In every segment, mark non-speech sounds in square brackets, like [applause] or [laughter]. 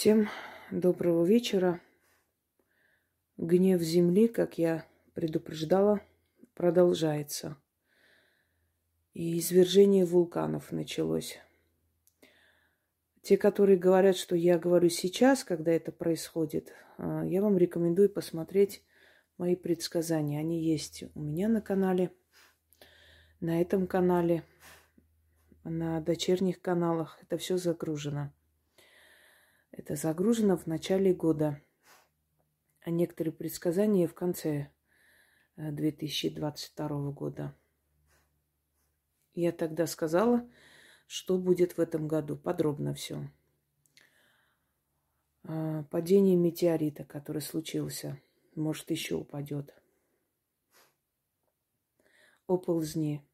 Всем доброго вечера. Гнев земли, как я предупреждала, продолжается. И извержение вулканов началось. Те, которые говорят, что я говорю сейчас, когда это происходит, а, я вам рекомендую посмотреть мои предсказания. Они есть у меня на канале, на этом канале, на дочерних каналах. Это все загружено. Это загружено в начале года, а некоторые предсказания в конце 2022 э, года. Я тогда сказала, что будет в этом году. Подробно все. А, падение метеорита, который случился, может, еще упадет. Оползни.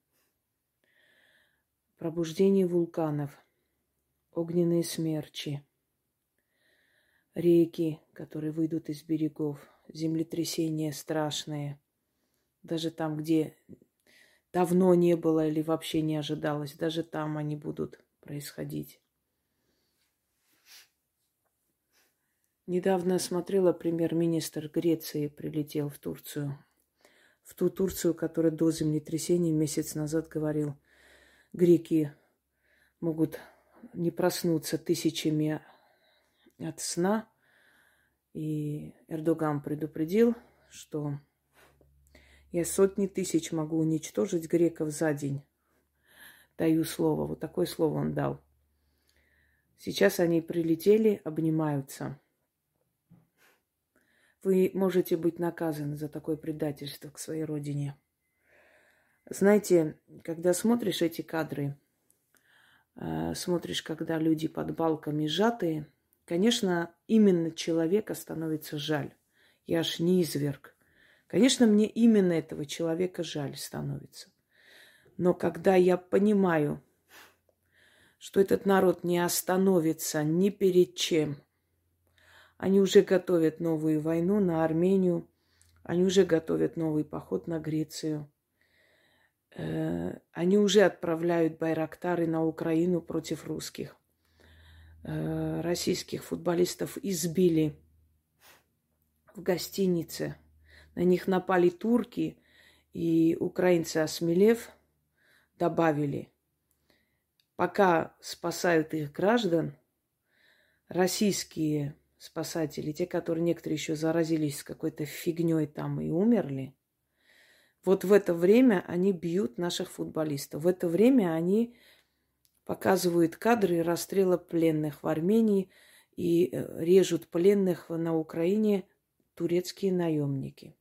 Пробуждение вулканов. Огненные смерчи. Реки, которые выйдут из берегов. Землетрясения страшные. Даже там, где давно не было или вообще не ожидалось. Даже там они будут происходить. Недавно смотрела, премьер-министр Греции прилетел в Турцию. В ту Турцию, которая до землетрясения месяц назад говорил, греки могут не проснуться тысячами от сна. И Эрдоган предупредил, что я сотни тысяч могу уничтожить греков за день. Даю слово. Вот такое слово он дал. Сейчас они прилетели, обнимаются. Вы можете быть наказаны за такое предательство к своей родине. Знаете, когда смотришь эти кадры, э, смотришь, когда люди под балками сжатые, конечно, именно человека становится жаль. Я аж не изверг. Конечно, мне именно этого человека жаль становится. Но когда я понимаю, что этот народ не остановится ни перед чем, они уже готовят новую войну на Армению, они уже готовят новый поход на Грецию. Э, они уже отправляют байрактары на Украину против русских. Э, российских футболистов избили в гостинице – на них напали турки, и украинцы, осмелев, добавили, пока спасают их граждан, российские спасатели, те, которые некоторые еще заразились какой-то фигней там и умерли, вот в это время они бьют наших футболистов. В это время они показывают кадры расстрела пленных в Армении и э, режут пленных на Украине турецкие наемники.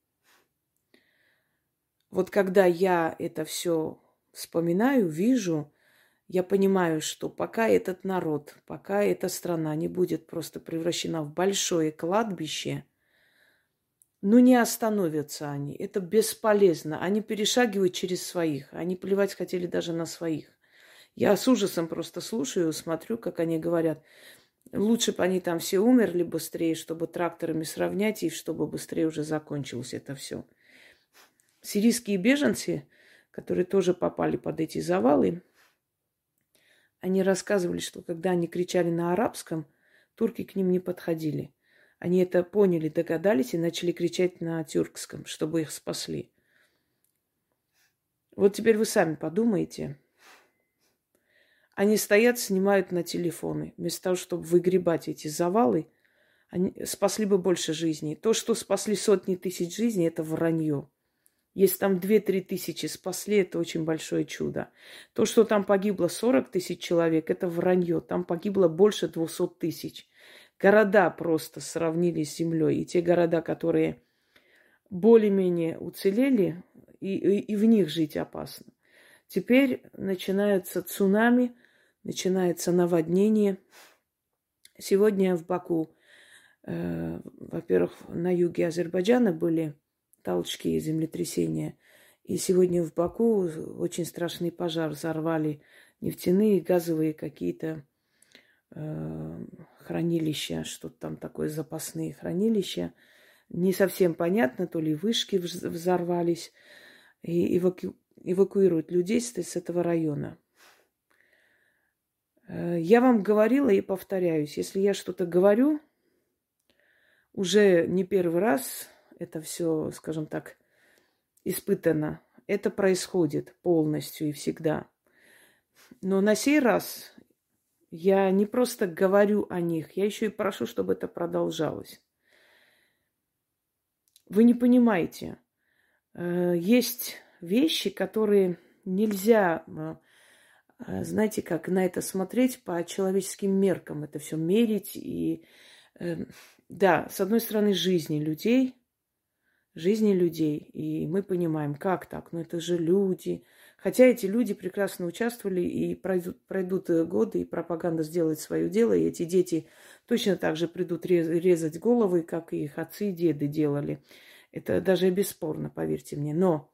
Вот когда я это все вспоминаю, вижу, я понимаю, что пока этот народ, пока эта страна не будет просто превращена в большое кладбище, ну не остановятся они. Это бесполезно. Они перешагивают через своих. Они плевать хотели даже на своих. Я с ужасом просто слушаю, смотрю, как они говорят. Лучше бы они там все умерли быстрее, чтобы тракторами сравнять, и чтобы быстрее уже закончилось это все. Сирийские беженцы, которые тоже попали под эти завалы, они рассказывали, что когда они кричали на арабском, турки к ним не подходили. Они это поняли, догадались и начали кричать на тюркском, чтобы их спасли. Вот теперь вы сами подумайте. Они стоят, снимают на телефоны. Вместо того, чтобы выгребать эти завалы, они спасли бы больше жизней. То, что спасли сотни тысяч жизней, это вранье. Если там 2-3 тысячи спасли, это очень большое чудо. То, что там погибло 40 тысяч человек, это вранье. Там погибло больше 200 тысяч. Города просто сравнили с землей. И те города, которые более-менее уцелели, и, и, и в них жить опасно. Теперь начинаются цунами, начинается наводнение. Сегодня в Баку, э, во-первых, на юге Азербайджана были толчки, землетрясения. И сегодня в Баку очень страшный пожар взорвали нефтяные, газовые какие-то э, хранилища, что-то там такое, запасные хранилища. Не совсем понятно, то ли вышки взорвались. И эваку... эвакуируют людей с этого района. Э, я вам говорила и повторяюсь, если я что-то говорю, уже не первый раз это все, скажем так, испытано. Это происходит полностью и всегда. Но на сей раз я не просто говорю о них, я еще и прошу, чтобы это продолжалось. Вы не понимаете, э, есть вещи, которые нельзя, э, знаете, как на это смотреть по человеческим меркам, это все мерить. И да, с одной стороны, жизни людей, жизни людей. И мы понимаем, как так? Ну это же люди. Хотя эти люди прекрасно участвовали и пройдут, пройдут годы, и пропаганда сделает свое дело, и эти дети точно так же придут резать головы, как и их отцы и деды делали. Это даже бесспорно, поверьте мне. Но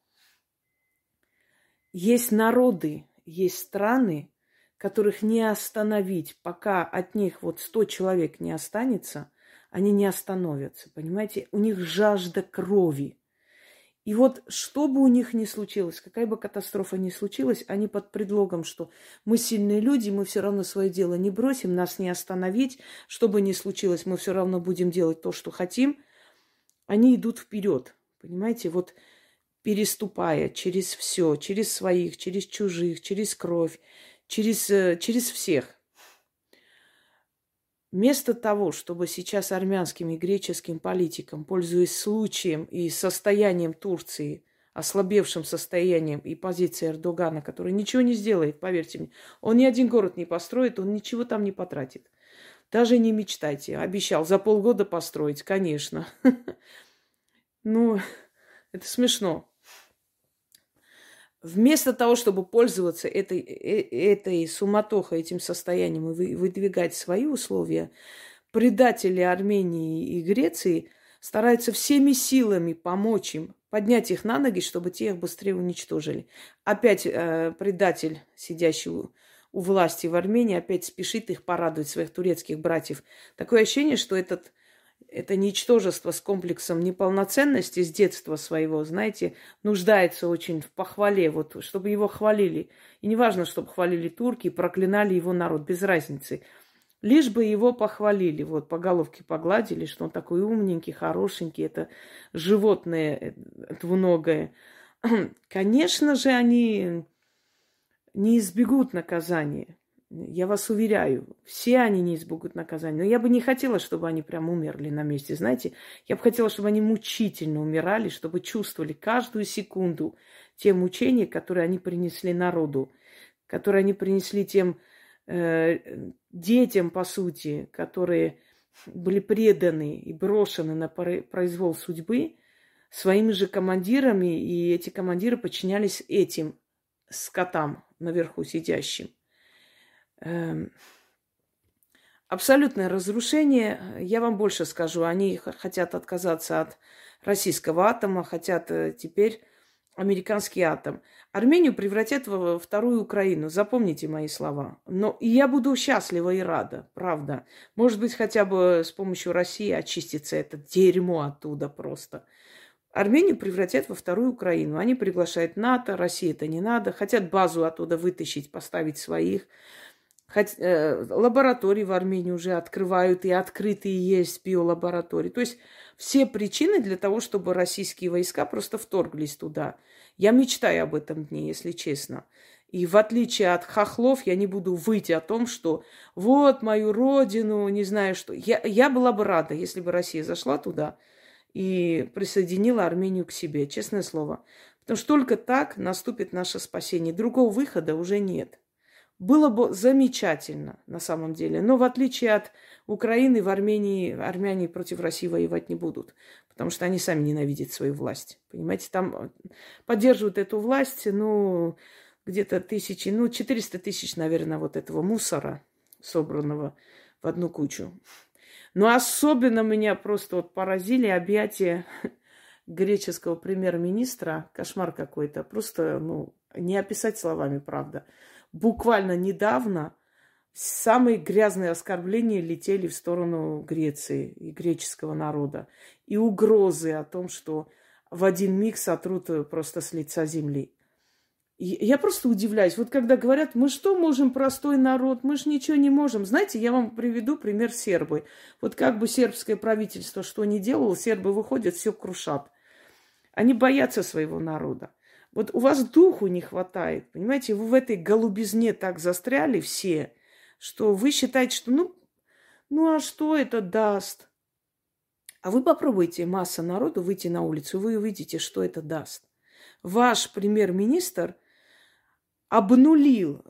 есть народы, есть страны, которых не остановить, пока от них вот сто человек не останется, они не остановятся, понимаете? У них жажда крови. И вот что бы у них ни случилось, какая бы катастрофа ни случилась, они под предлогом, что мы сильные люди, мы все равно свое дело не бросим, нас не остановить, что бы ни случилось, мы все равно будем делать то, что хотим, они идут вперед. Понимаете, вот переступая через все, через своих, через чужих, через кровь, через, э, через всех. Вместо того, чтобы сейчас армянским и греческим политикам, пользуясь случаем и состоянием Турции, ослабевшим состоянием и позицией Эрдогана, который ничего не сделает, поверьте мне, он ни один город не построит, он ничего там не потратит. Даже не мечтайте. Обещал за полгода построить, конечно. [laughs] Ну, это смешно. Вместо того, чтобы пользоваться этой, э, этой суматохой, этим состоянием и выдвигать свои условия, предатели Армении и Греции стараются всеми силами помочь им, поднять их на ноги, чтобы те их быстрее уничтожили. Опять э, предатель, сидящий у, у власти в Армении, опять спешит их порадовать, своих турецких братьев. Такое ощущение, что этот это ничтожество с комплексом неполноценности с детства своего, знаете, нуждается очень в похвале, вот, чтобы его хвалили. И не важно, чтобы хвалили турки, проклинали его народ, без разницы. Лишь бы его похвалили, вот, по головке погладили, что он такой умненький, хорошенький, это животное э, двуногое. Конечно же, они не избегут наказания. Я вас уверяю, все они не избегут наказания. Но я бы не хотела, чтобы они прям умерли на месте. Знаете, я бы хотела, чтобы они мучительно умирали, чтобы чувствовали каждую секунду те мучения, которые они принесли народу, которые они принесли тем э, детям, по сути, которые были преданы и брошены на произвол судьбы своими же командирами, и эти командиры подчинялись этим скотам наверху сидящим. Эм, абсолютное разрушение. Я вам больше скажу. Они хотят отказаться от российского атома, хотят э, теперь американский атом. Армению превратят во вторую Украину. Запомните мои слова. Но я буду счастлива и рада, правда. Может быть, хотя бы с помощью России очистится это дерьмо оттуда просто. Армению превратят во вторую Украину. Они приглашают НАТО, России это не надо. Хотят базу оттуда вытащить, поставить своих. Хоть, э, лаборатории в Армении уже открывают, и открытые есть биолаборатории. То есть все причины для того, чтобы российские войска просто вторглись туда. Я мечтаю об этом дне, если честно. И в отличие от хохлов, я не буду выйти о том, что вот мою родину, не знаю что. Я, я была бы рада, если бы Россия зашла туда и присоединила Армению к себе, честное слово. Потому что только так наступит наше спасение. Другого выхода уже нет. Было бы замечательно на самом деле. Но в отличие от Украины, в Армении армяне против России воевать не будут. Потому что они сами ненавидят свою власть. Понимаете, там э, поддерживают эту власть, ну, где-то тысячи, ну, 400 тысяч, наверное, вот этого мусора, собранного в одну кучу. Но особенно меня просто вот поразили объятия [laughs] греческого премьер-министра. Кошмар какой-то. Просто, ну, не описать словами, правда буквально недавно самые грязные оскорбления летели в сторону Греции и греческого народа. И угрозы о том, что в один миг сотрут просто с лица земли. я просто удивляюсь. Вот когда говорят, мы что можем, простой народ, мы же ничего не можем. Знаете, я вам приведу пример сербы. Вот как бы сербское правительство что ни делало, сербы выходят, все крушат. Они боятся своего народа. Вот у вас духу не хватает, понимаете? Вы в этой голубизне так застряли все, что вы считаете, что ну, ну а что это даст? А вы попробуйте, масса народу, выйти на улицу, вы увидите, что это даст. Ваш премьер-министр обнулил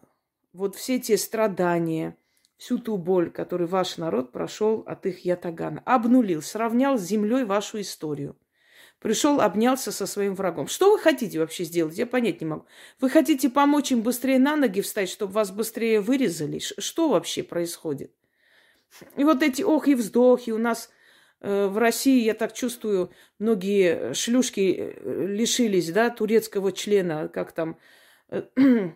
вот все те страдания, всю ту боль, которую ваш народ прошел от их ятагана. Обнулил, сравнял с землей вашу историю. Пришел, обнялся со своим врагом. Что вы хотите вообще сделать? Я понять не могу. Вы хотите помочь им быстрее на ноги встать, чтобы вас быстрее вырезали? Что вообще происходит? И вот эти ох и вздохи у нас э, в России, я так чувствую, многие шлюшки э, лишились, да, турецкого члена, как там, э, [clears throat]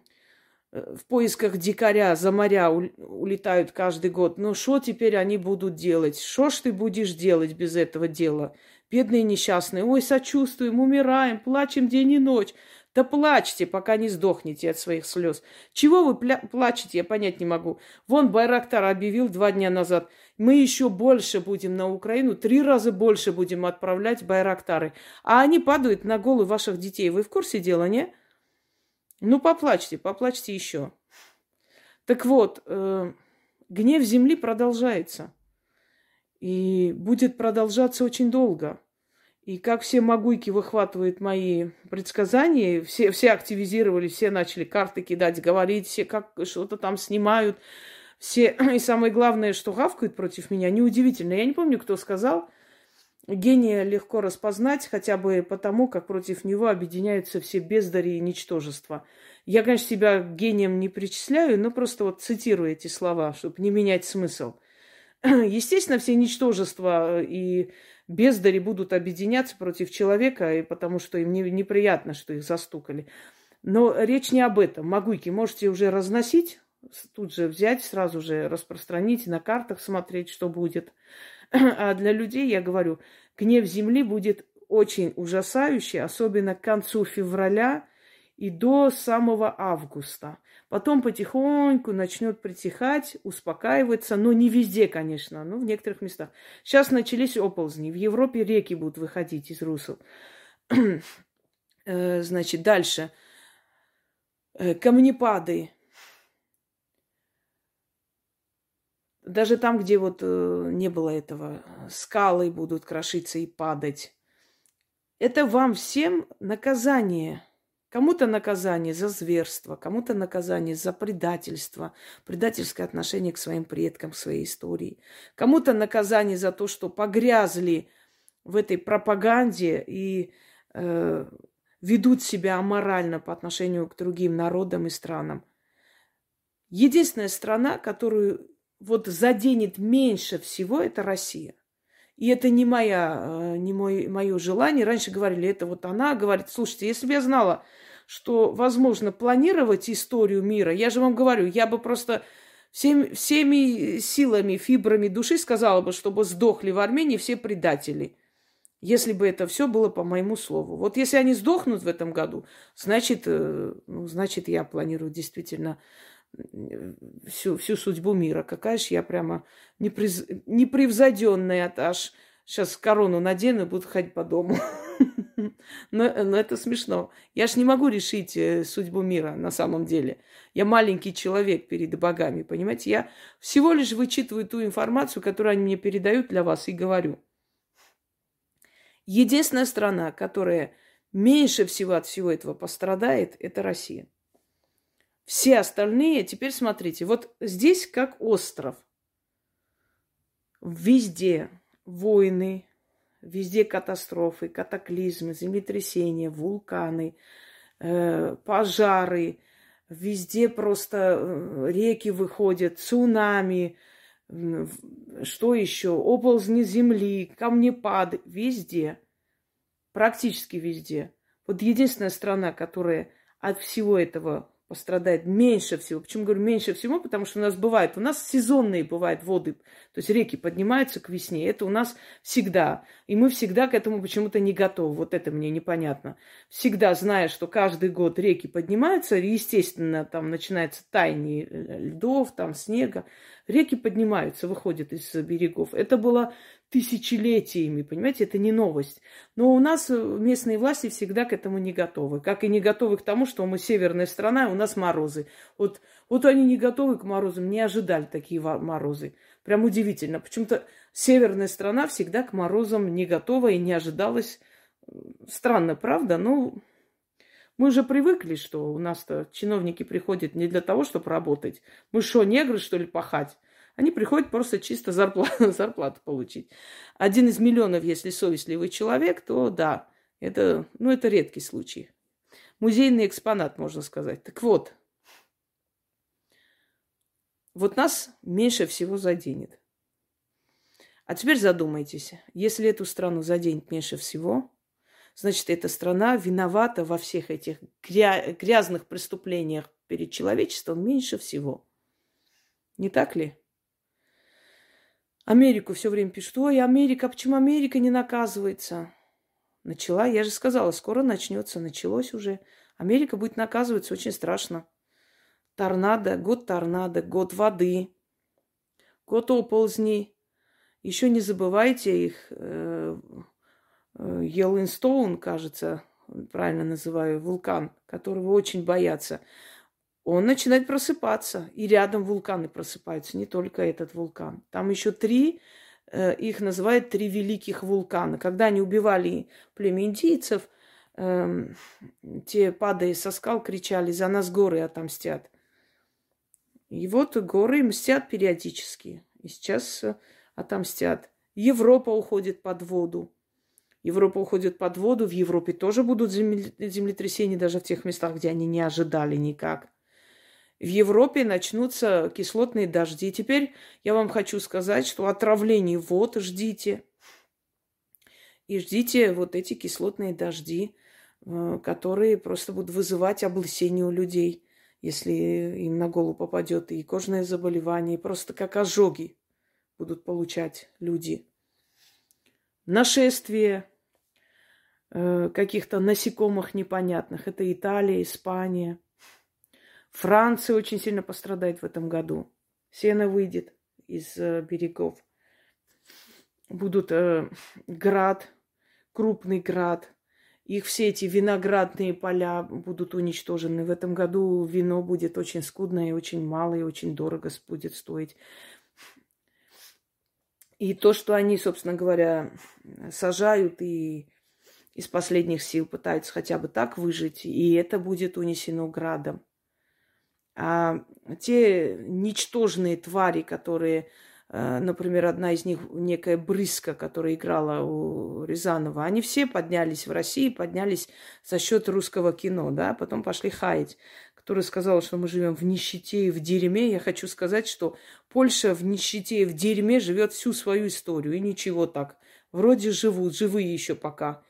в поисках дикаря за моря улетают каждый год. Ну, что теперь они будут делать? Что ж ты будешь делать без этого дела? Бедные несчастные. Ой, сочувствуем, умираем, плачем день и ночь. Да плачьте, пока не сдохнете от своих слез. Чего вы плачете, я понять не могу. Вон Байрактар объявил два дня назад. Мы еще больше будем на Украину, три раза больше будем отправлять Байрактары. А они падают на головы ваших детей. Вы в курсе дела, не? Ну, поплачьте, поплачьте еще. Так вот, э, гнев земли продолжается. И будет продолжаться очень долго. И как все могуйки выхватывают мои предсказания, все, все активизировались, все начали карты кидать, говорить, все как что-то там снимают. Все, [clears throat] и самое главное, что гавкают против меня, неудивительно. Я не помню, кто сказал, Гения легко распознать, хотя бы потому, как против него объединяются все бездари и ничтожества. Я, конечно, себя гением не причисляю, но просто вот цитирую эти слова, чтобы не менять смысл. [clears throat] Естественно, все ничтожества и бездари будут объединяться против человека, и потому что им не, неприятно, что их застукали. Но речь не об этом. Могуйки можете уже разносить, тут же взять, сразу же распространить, на картах смотреть, что будет. [clears throat] А для людей, я говорю, гнев земли будет очень ужасающий, особенно к концу февраля и до самого августа. Потом потихоньку начнет притихать, успокаиваться, но не везде, конечно, но в некоторых местах. Сейчас начались оползни. В Европе реки будут выходить из русел. [clears throat] Э, значит, дальше. Э, камнепады. Даже там, где вот э, не было этого, скалы будут крошиться и падать. Это вам всем наказание. Кому-то наказание за зверство, кому-то наказание за предательство, предательское отношение к своим предкам, к своей истории. Кому-то наказание за то, что погрязли в этой пропаганде и э, ведут себя аморально по отношению к другим народам и странам. Единственная страна, которую вот заденет меньше всего, это Россия. И это не, моя, э, не мой, мое желание. Раньше говорили, это вот она говорит, слушайте, если бы я знала, что возможно планировать историю мира, я же вам говорю, я бы просто всем, всеми силами, фибрами души сказала бы, чтобы сдохли в Армении все предатели. Если бы это все было по моему слову. Вот если они сдохнут в этом году, значит, э, ну, значит я планирую действительно всю, всю судьбу мира. Какая же я прямо неприз... непревзойденная. Аж сейчас корону надену и буду ходить по дому. [laughs] [laughs] но, но это смешно. Я ж не могу решить э, судьбу мира на самом деле. Я маленький человек перед богами, понимаете? Я всего лишь вычитываю ту информацию, которую они мне передают для вас, и говорю. Единственная страна, которая меньше всего от всего этого пострадает, это Россия. Все остальные, теперь смотрите, вот здесь как остров. Везде войны, везде катастрофы, катаклизмы, землетрясения, вулканы, э, пожары, везде просто э, реки выходят, цунами, что еще, оползни земли, камнепады, везде, практически везде. Вот единственная страна, которая от всего этого пострадает меньше всего. Почему говорю меньше всего? Потому что у нас бывает, у нас сезонные бывают воды, то есть реки поднимаются к весне. Это у нас всегда. И мы всегда к этому почему-то не готовы. Вот это мне непонятно. Всегда зная, что каждый год реки поднимаются, естественно, там начинается таяние льдов, там снега. Реки поднимаются, выходят из берегов. Это было тысячелетиями, понимаете, это не новость. Но у нас местные власти всегда к этому не готовы. Как и не готовы к тому, что мы северная страна, и у нас морозы. Вот, вот они не готовы к морозам, не ожидали такие морозы. Прям удивительно. Почему-то северная страна всегда к морозам не готова и не ожидалась. Странно, правда? Ну, мы же привыкли, что у нас-то чиновники приходят не для того, чтобы работать. Мы что, негры, что ли, пахать? Они приходят просто чисто зарплату, [laughs] зарплату получить. Один из миллионов, если совестливый человек, то да, это, ну, это редкий случай. Музейный экспонат, можно сказать. Так вот, вот нас меньше всего заденет. А теперь задумайтесь, если эту страну заденет меньше всего, значит, эта страна виновата во всех этих грязных преступлениях перед человечеством меньше всего. Не так ли? Америку все время пишут. Ой, Америка, почему Америка не наказывается? Начала, я же сказала, скоро начнется, началось уже. Америка будет наказываться очень страшно. Торнадо, год торнадо, год воды, год оползней. Еще не забывайте их. Э, э, Йеллинстоун, кажется, правильно называю, вулкан, которого очень боятся он начинает просыпаться. И рядом вулканы просыпаются, не только этот вулкан. Там еще три, э, их называют три великих вулкана. Когда они убивали племя индийцев, э, те, падая со скал, кричали, за нас горы отомстят. И вот горы мстят периодически. И сейчас э, отомстят. Европа уходит под воду. Европа уходит под воду. В Европе тоже будут землетрясения, даже в тех местах, где они не ожидали никак в Европе начнутся кислотные дожди. Теперь я вам хочу сказать, что отравление вод ждите. И ждите вот эти кислотные дожди, э, которые просто будут вызывать облысение у людей, если им на голову попадет и кожное заболевание, и просто как ожоги будут получать люди. Нашествие э, каких-то насекомых непонятных. Это Италия, Испания – Франция очень сильно пострадает в этом году. Сена выйдет из э, берегов. Будут э, град, крупный град. Их все эти виноградные поля будут уничтожены. В этом году вино будет очень скудное, очень мало, и очень дорого будет стоить. И то, что они, собственно говоря, сажают и из последних сил пытаются хотя бы так выжить, и это будет унесено градом. А те ничтожные твари, которые, э, например, одна из них, некая Брыска, которая играла у Рязанова, они все поднялись в России, поднялись за счет русского кино, да, потом пошли хаять, которая сказала, что мы живем в нищете и в дерьме. Я хочу сказать, что Польша в нищете и в дерьме живет всю свою историю, и ничего так. Вроде живут, живые еще пока.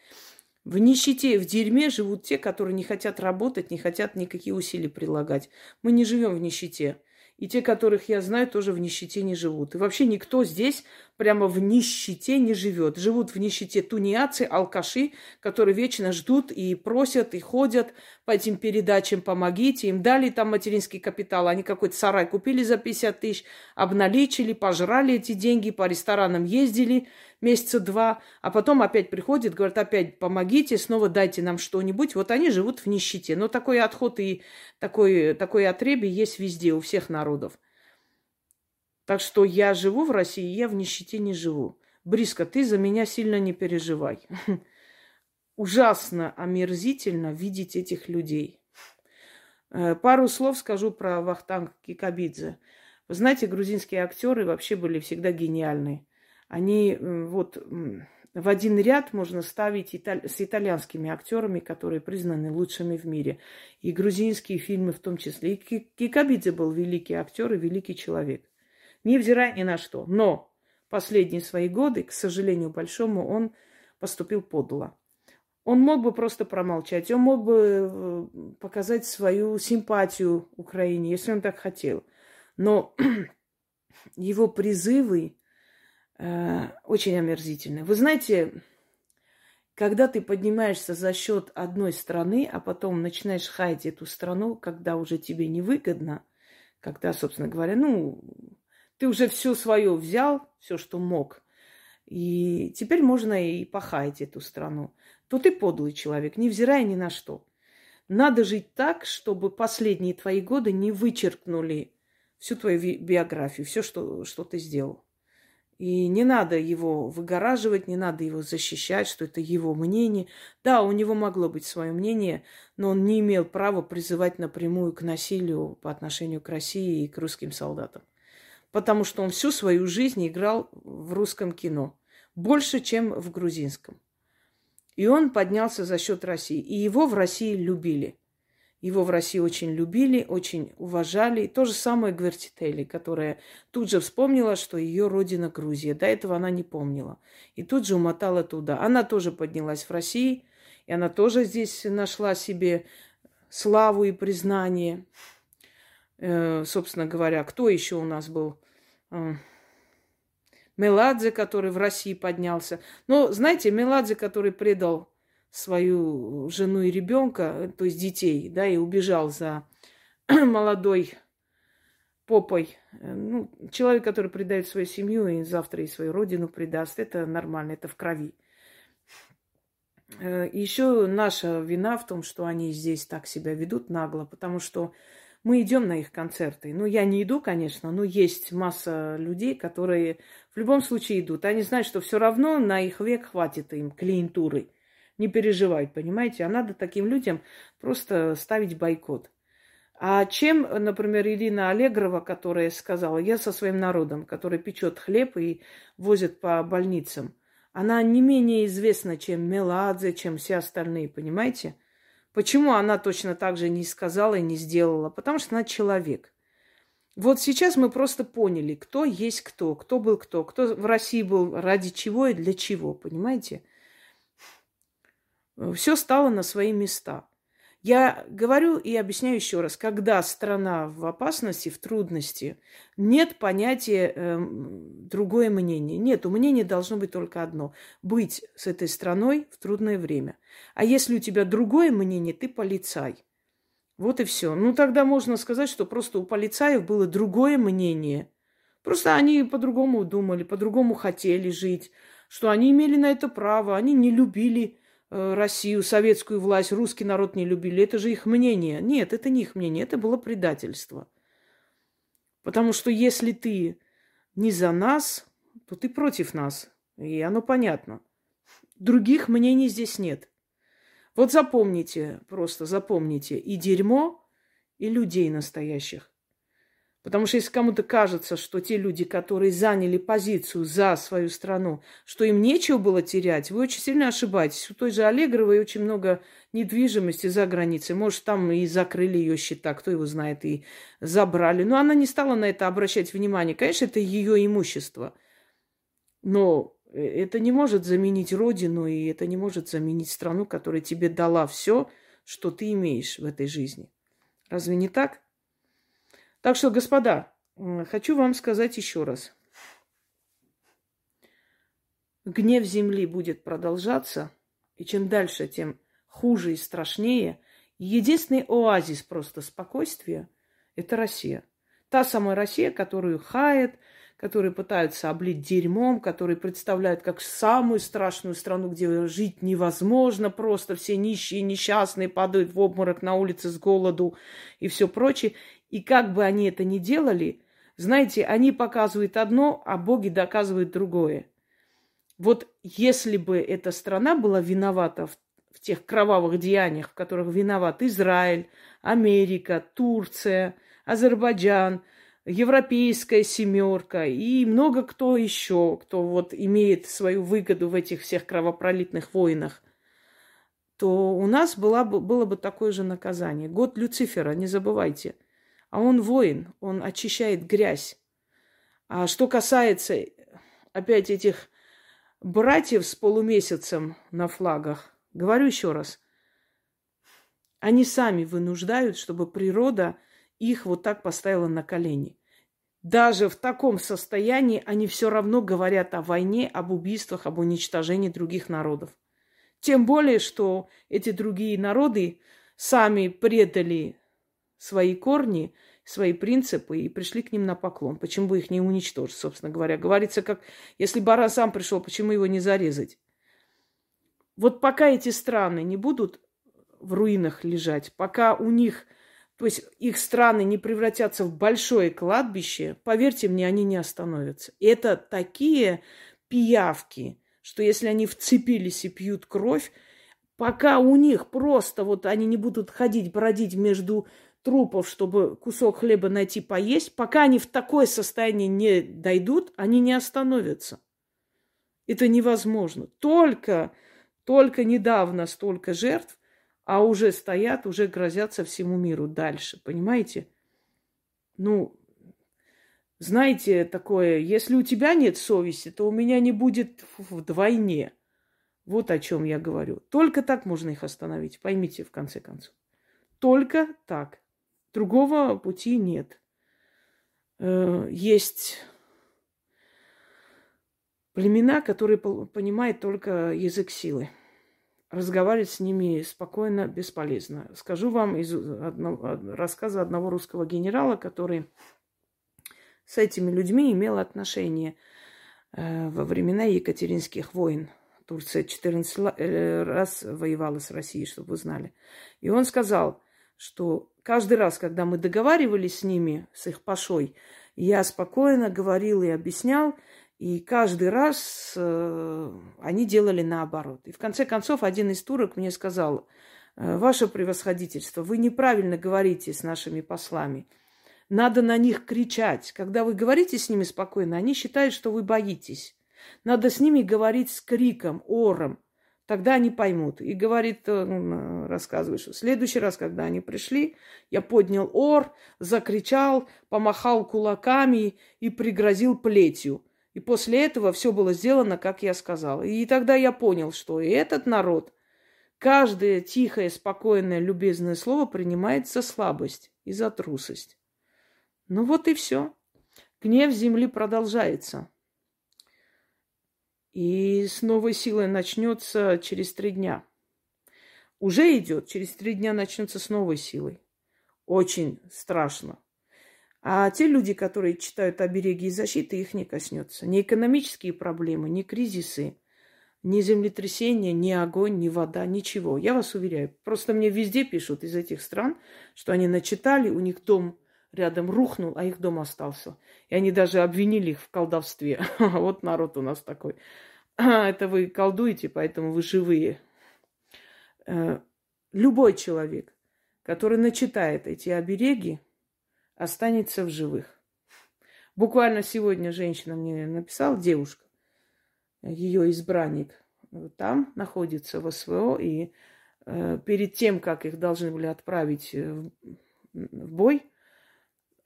В нищете, в дерьме живут те, которые не хотят работать, не хотят никакие усилия прилагать. Мы не живем в нищете. И те, которых я знаю, тоже в нищете не живут. И вообще никто здесь прямо в нищете не живет. Живут в нищете тунеядцы, алкаши, которые вечно ждут и просят, и ходят по этим передачам, помогите. Им дали там материнский капитал. Они какой-то сарай купили за 50 тысяч, обналичили, пожрали эти деньги, по ресторанам ездили месяца два, а потом опять приходят, говорят, опять помогите, снова дайте нам что-нибудь. Вот они живут в нищете. Но такой отход и такой, такой отребий есть везде, у всех народов. Так что я живу в России, я в нищете не живу. Бриска, ты за меня сильно не переживай. [laughs] Ужасно омерзительно видеть этих людей. Э, пару слов скажу про Вахтанг Кикабидзе. Вы знаете, грузинские актеры вообще были всегда гениальные. Они вот в один ряд можно ставить италь... с итальянскими актерами, которые признаны лучшими в мире. И грузинские фильмы в том числе. И Кикабидзе был великий актер и великий человек невзирая ни на что. Но последние свои годы, к сожалению большому, он поступил подло. Он мог бы просто промолчать, он мог бы э, показать свою симпатию Украине, если он так хотел. Но [clears throat] его призывы э, очень омерзительны. Вы знаете, когда ты поднимаешься за счет одной страны, а потом начинаешь хаять эту страну, когда уже тебе невыгодно, когда, собственно говоря, ну, ты уже все свое взял, все, что мог, и теперь можно и похаять эту страну, то ты подлый человек, невзирая ни на что. Надо жить так, чтобы последние твои годы не вычеркнули всю твою биографию, все, что, что ты сделал. И не надо его выгораживать, не надо его защищать, что это его мнение. Да, у него могло быть свое мнение, но он не имел права призывать напрямую к насилию по отношению к России и к русским солдатам потому что он всю свою жизнь играл в русском кино, больше, чем в грузинском. И он поднялся за счет России. И его в России любили. Его в России очень любили, очень уважали. И то же самое Гвертители, которая тут же вспомнила, что ее родина Грузия. До этого она не помнила. И тут же умотала туда. Она тоже поднялась в России, и она тоже здесь нашла себе славу и признание. Э, собственно говоря, кто еще у нас был Меладзе, который в России поднялся. Но, знаете, Меладзе, который предал свою жену и ребенка, то есть детей, да, и убежал за [clears throat] молодой попой. Ну, человек, который предает свою семью и завтра и свою родину предаст, это нормально, это в крови. Э, Еще наша вина в том, что они здесь так себя ведут нагло, потому что мы идем на их концерты. Ну, я не иду, конечно, но есть масса людей, которые в любом случае идут. Они знают, что все равно на их век хватит им клиентуры. Не переживают, понимаете? А надо таким людям просто ставить бойкот. А чем, например, Ирина Аллегрова, которая сказала, я со своим народом, который печет хлеб и возит по больницам, она не менее известна, чем Меладзе, чем все остальные, понимаете? Почему она точно так же не сказала и не сделала? Потому что она человек. Вот сейчас мы просто поняли, кто есть кто, кто был кто, кто в России был ради чего и для чего, понимаете? Все стало на свои места. Я говорю и объясняю еще раз, когда страна в опасности, в трудности, нет понятия э, другое мнение. Нет, у мнения должно быть только одно. Быть с этой страной в трудное время. А если у тебя другое мнение, ты полицай. Вот и все. Ну, тогда можно сказать, что просто у полицаев было другое мнение. Просто они по-другому думали, по-другому хотели жить, что они имели на это право, они не любили Э, Россию, советскую власть, русский народ не любили. Это же их мнение. Нет, это не их мнение, это было предательство. Потому что если ты не за нас, то ты против нас. И оно понятно. Других мнений здесь нет. Вот запомните, просто запомните и дерьмо, и людей настоящих. Потому что если кому-то кажется, что те люди, которые заняли позицию за свою страну, что им нечего было терять, вы очень сильно ошибаетесь. У той же Аллегровой очень много недвижимости за границей. Может, там и закрыли ее счета, кто его знает, и забрали. Но она не стала на это обращать внимание. Конечно, это ее имущество. Но это не может заменить родину, и это не может заменить страну, которая тебе дала все, что ты имеешь в этой жизни. Разве не так? Так что, господа, хочу вам сказать еще раз. Гнев земли будет продолжаться, и чем дальше, тем хуже и страшнее. единственный оазис просто спокойствия – это Россия. Та самая Россия, которую хает, которые пытаются облить дерьмом, которые представляют как самую страшную страну, где жить невозможно, просто все нищие, несчастные падают в обморок на улице с голоду и все прочее. И как бы они это ни делали, знаете, они показывают одно, а боги доказывают другое. Вот если бы эта страна была виновата в, в тех кровавых деяниях, в которых виноват Израиль, Америка, Турция, Азербайджан, Европейская семерка и много кто еще, кто вот имеет свою выгоду в этих всех кровопролитных войнах, то у нас была бы, было бы такое же наказание. Год Люцифера, не забывайте – а он воин, он очищает грязь. А что касается опять этих братьев с полумесяцем на флагах, Говорю еще раз. Они сами вынуждают, чтобы природа их вот так поставила на колени. Даже в таком состоянии они все равно говорят о войне, об убийствах, об уничтожении других народов. Тем более, что эти другие народы сами предали свои корни, свои принципы и пришли к ним на поклон. Почему бы их не уничтожить, собственно говоря? Говорится, как если баран сам пришел, почему его не зарезать? Вот пока эти страны не будут в руинах лежать, пока у них, то есть их страны не превратятся в большое кладбище, поверьте мне, они не остановятся. Это такие пиявки, что если они вцепились и пьют кровь, пока у них просто вот они не будут ходить, бродить между трупов, чтобы кусок хлеба найти поесть, пока они в такое состояние не дойдут, они не остановятся. Это невозможно. Только, только недавно столько жертв, а уже стоят, уже грозятся всему миру дальше. Понимаете? Ну, знаете, такое, если у тебя нет совести, то у меня не будет вдвойне. Вот о чем я говорю. Только так можно их остановить. Поймите, в конце концов. Только так. Другого пути нет. Э, есть племена, которые понимают только язык силы. Разговаривать с ними спокойно бесполезно. Скажу вам из одного, рассказа одного русского генерала, который с этими людьми имел отношение э, во времена Екатеринских войн. Турция 14 э, раз воевала с Россией, чтобы вы знали. И он сказал, что каждый раз, когда мы договаривались с ними, с их пашой, я спокойно говорил и объяснял, и каждый раз э, они делали наоборот. И в конце концов один из турок мне сказал, «Э, ваше превосходительство, вы неправильно говорите с нашими послами. Надо на них кричать. Когда вы говорите с ними спокойно, они считают, что вы боитесь. Надо с ними говорить с криком, ором. Тогда они поймут. И говорит, э, рассказывает, что в следующий раз, когда они пришли, я поднял ор, закричал, помахал кулаками и пригрозил плетью. И после этого все было сделано, как я сказала. И тогда я понял, что и этот народ каждое тихое, спокойное, любезное слово принимает за слабость и за трусость. Ну вот и все. Гнев земли продолжается. И с новой силой начнется через три дня. Уже идет, через три дня начнется с новой силой. Очень страшно. А те люди, которые читают обереги и защиты, их не коснется. Ни экономические проблемы, ни кризисы, ни землетрясения, ни огонь, ни вода, ничего. Я вас уверяю. Просто мне везде пишут из этих стран, что они начитали, у них дом рядом рухнул, а их дом остался. И они даже обвинили их в колдовстве. [laughs] Вот народ у нас такой. [clears throat] Это вы колдуете, поэтому вы живые. Э, любой человек, который начитает эти обереги, останется в живых. Буквально сегодня женщина мне написала, девушка, ее избранник там находится в СВО, и э, перед тем, как их должны были отправить в бой, Э,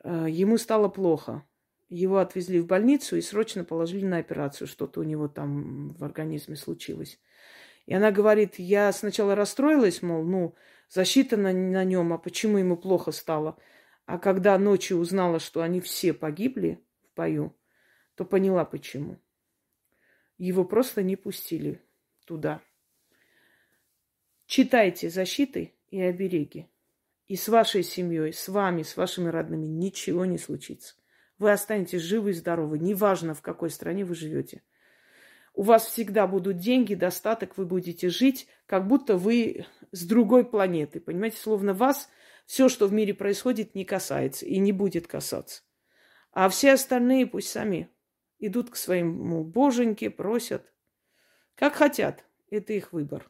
ему стало плохо. Его отвезли в больницу и срочно положили на операцию. Что-то у него там в организме случилось. И она говорит, я сначала расстроилась, мол, ну, защита на, на нем, а почему ему плохо стало? А когда ночью узнала, что они все погибли в бою, то поняла, почему. Его просто не пустили туда. Читайте защиты и обереги. И с вашей семьей, с вами, с вашими родными ничего не случится. Вы останетесь живы и здоровы, неважно, в какой стране вы живете. У вас всегда будут деньги, достаток, вы будете жить, как будто вы с другой планеты. Понимаете, словно вас все, что в мире происходит, не касается и не будет касаться. А все остальные пусть сами идут к своему боженьке, просят, как хотят. Это их выбор.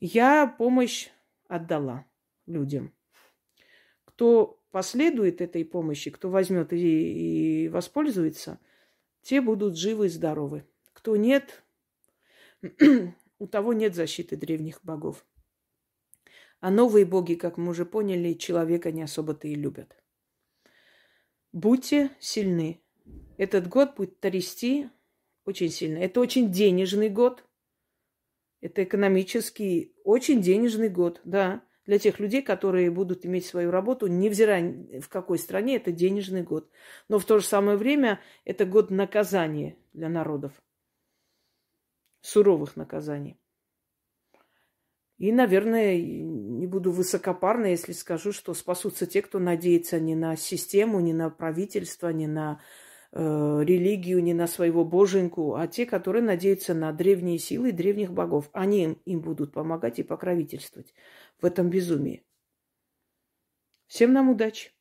Я помощь отдала людям. Кто последует этой помощи, кто возьмет и, и воспользуется, те будут живы и здоровы. Кто нет, [clears throat] у того нет защиты древних богов. А новые боги, как мы уже поняли, человека не особо-то и любят. Будьте сильны. Этот год будет трясти очень сильно. Это очень денежный год. Это экономический, очень денежный год, да. Для тех людей, которые будут иметь свою работу, невзирая в какой стране, это денежный год. Но в то же самое время это год наказания для народов. Суровых наказаний. И, наверное, не буду высокопарна, если скажу, что спасутся те, кто надеется не на систему, не на правительство, не на э, религию, не на своего боженьку, а те, которые надеются на древние силы древних богов. Они им, им будут помогать и покровительствовать в этом безумии. Всем нам удачи!